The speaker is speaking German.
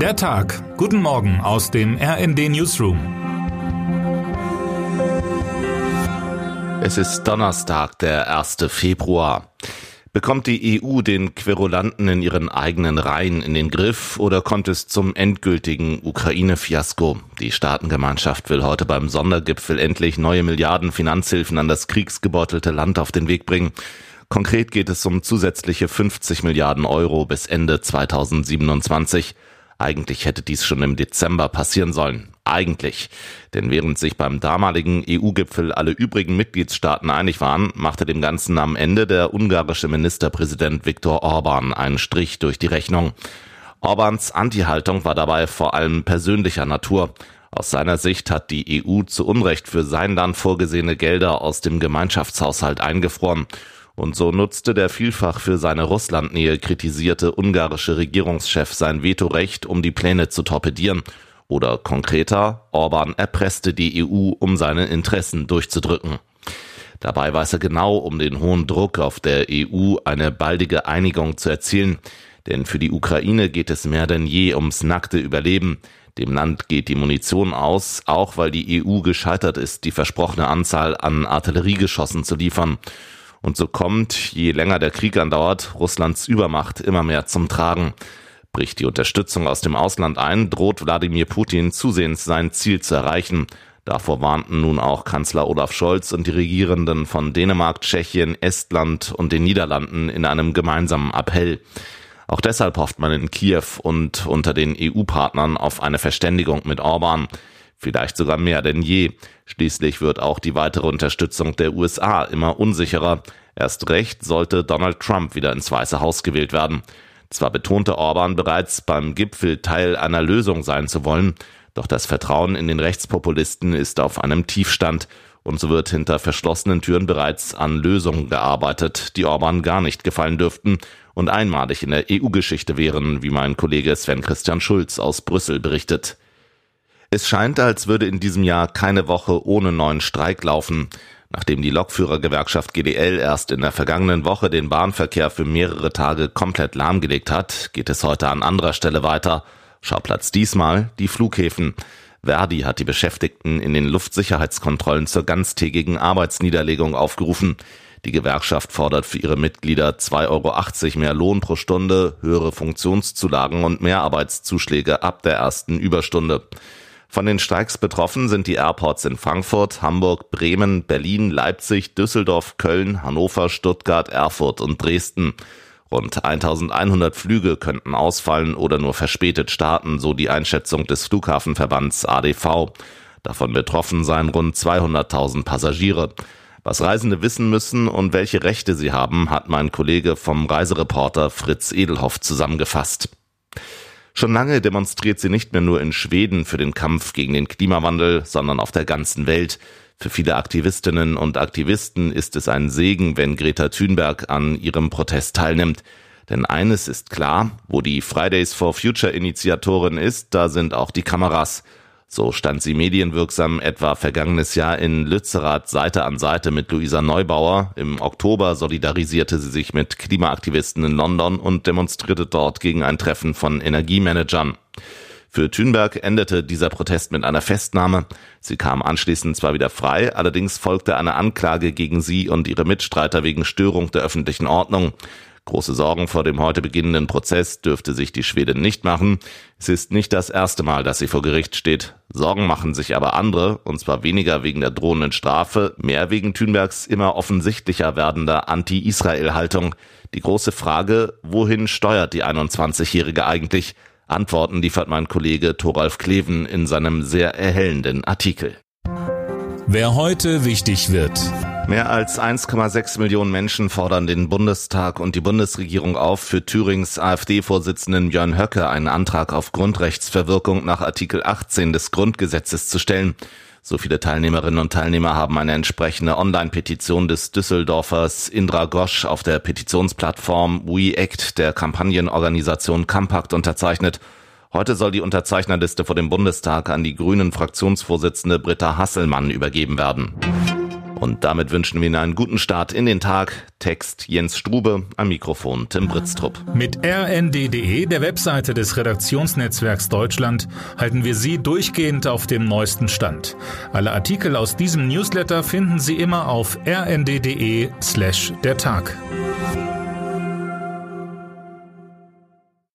Der Tag. Guten Morgen aus dem RND Newsroom. Es ist Donnerstag, der 1. Februar. Bekommt die EU den Querulanten in ihren eigenen Reihen in den Griff oder kommt es zum endgültigen Ukraine-Fiasko? Die Staatengemeinschaft will heute beim Sondergipfel endlich neue Milliarden Finanzhilfen an das kriegsgebeutelte Land auf den Weg bringen. Konkret geht es um zusätzliche 50 Milliarden Euro bis Ende 2027. Eigentlich hätte dies schon im Dezember passieren sollen. Eigentlich. Denn während sich beim damaligen EU-Gipfel alle übrigen Mitgliedstaaten einig waren, machte dem Ganzen am Ende der ungarische Ministerpräsident Viktor Orban einen Strich durch die Rechnung. Orbans Anti-Haltung war dabei vor allem persönlicher Natur. Aus seiner Sicht hat die EU zu Unrecht für sein Land vorgesehene Gelder aus dem Gemeinschaftshaushalt eingefroren. Und so nutzte der vielfach für seine Russlandnähe kritisierte ungarische Regierungschef sein Vetorecht, um die Pläne zu torpedieren. Oder konkreter, Orban erpresste die EU, um seine Interessen durchzudrücken. Dabei weiß er genau um den hohen Druck auf der EU, eine baldige Einigung zu erzielen. Denn für die Ukraine geht es mehr denn je ums nackte Überleben. Dem Land geht die Munition aus, auch weil die EU gescheitert ist, die versprochene Anzahl an Artilleriegeschossen zu liefern. Und so kommt, je länger der Krieg andauert, Russlands Übermacht immer mehr zum Tragen. Bricht die Unterstützung aus dem Ausland ein, droht Wladimir Putin zusehends sein Ziel zu erreichen. Davor warnten nun auch Kanzler Olaf Scholz und die Regierenden von Dänemark, Tschechien, Estland und den Niederlanden in einem gemeinsamen Appell. Auch deshalb hofft man in Kiew und unter den EU-Partnern auf eine Verständigung mit Orban vielleicht sogar mehr denn je. Schließlich wird auch die weitere Unterstützung der USA immer unsicherer. Erst recht sollte Donald Trump wieder ins Weiße Haus gewählt werden. Zwar betonte Orban bereits beim Gipfel Teil einer Lösung sein zu wollen, doch das Vertrauen in den Rechtspopulisten ist auf einem Tiefstand und so wird hinter verschlossenen Türen bereits an Lösungen gearbeitet, die Orban gar nicht gefallen dürften und einmalig in der EU-Geschichte wären, wie mein Kollege Sven Christian Schulz aus Brüssel berichtet. Es scheint, als würde in diesem Jahr keine Woche ohne neuen Streik laufen. Nachdem die Lokführergewerkschaft GDL erst in der vergangenen Woche den Bahnverkehr für mehrere Tage komplett lahmgelegt hat, geht es heute an anderer Stelle weiter. Schauplatz diesmal die Flughäfen. Verdi hat die Beschäftigten in den Luftsicherheitskontrollen zur ganztägigen Arbeitsniederlegung aufgerufen. Die Gewerkschaft fordert für ihre Mitglieder 2,80 Euro mehr Lohn pro Stunde, höhere Funktionszulagen und mehr Arbeitszuschläge ab der ersten Überstunde. Von den Streiks betroffen sind die Airports in Frankfurt, Hamburg, Bremen, Berlin, Leipzig, Düsseldorf, Köln, Hannover, Stuttgart, Erfurt und Dresden. Rund 1100 Flüge könnten ausfallen oder nur verspätet starten, so die Einschätzung des Flughafenverbands ADV. Davon betroffen seien rund 200.000 Passagiere. Was Reisende wissen müssen und welche Rechte sie haben, hat mein Kollege vom Reisereporter Fritz Edelhoff zusammengefasst. Schon lange demonstriert sie nicht mehr nur in Schweden für den Kampf gegen den Klimawandel, sondern auf der ganzen Welt. Für viele Aktivistinnen und Aktivisten ist es ein Segen, wenn Greta Thunberg an ihrem Protest teilnimmt. Denn eines ist klar, wo die Fridays for Future Initiatorin ist, da sind auch die Kameras. So stand sie medienwirksam etwa vergangenes Jahr in Lützerath Seite an Seite mit Luisa Neubauer. Im Oktober solidarisierte sie sich mit Klimaaktivisten in London und demonstrierte dort gegen ein Treffen von Energiemanagern. Für Thünberg endete dieser Protest mit einer Festnahme. Sie kam anschließend zwar wieder frei, allerdings folgte eine Anklage gegen sie und ihre Mitstreiter wegen Störung der öffentlichen Ordnung. Große Sorgen vor dem heute beginnenden Prozess dürfte sich die Schwedin nicht machen. Es ist nicht das erste Mal, dass sie vor Gericht steht. Sorgen machen sich aber andere, und zwar weniger wegen der drohenden Strafe, mehr wegen Thünbergs immer offensichtlicher werdender Anti-Israel-Haltung. Die große Frage, wohin steuert die 21-Jährige eigentlich? Antworten liefert mein Kollege Thoralf Kleven in seinem sehr erhellenden Artikel. Wer heute wichtig wird. Mehr als 1,6 Millionen Menschen fordern den Bundestag und die Bundesregierung auf, für Thürings AfD-Vorsitzenden Björn Höcke einen Antrag auf Grundrechtsverwirkung nach Artikel 18 des Grundgesetzes zu stellen. So viele Teilnehmerinnen und Teilnehmer haben eine entsprechende Online-Petition des Düsseldorfers Indra Gosch auf der Petitionsplattform WeAct der Kampagnenorganisation Compact unterzeichnet. Heute soll die Unterzeichnerliste vor dem Bundestag an die Grünen Fraktionsvorsitzende Britta Hasselmann übergeben werden. Und damit wünschen wir Ihnen einen guten Start in den Tag. Text Jens Strube, am Mikrofon Tim Britztrup. Mit rnd.de, der Webseite des Redaktionsnetzwerks Deutschland, halten wir Sie durchgehend auf dem neuesten Stand. Alle Artikel aus diesem Newsletter finden Sie immer auf rnd.de slash der Tag.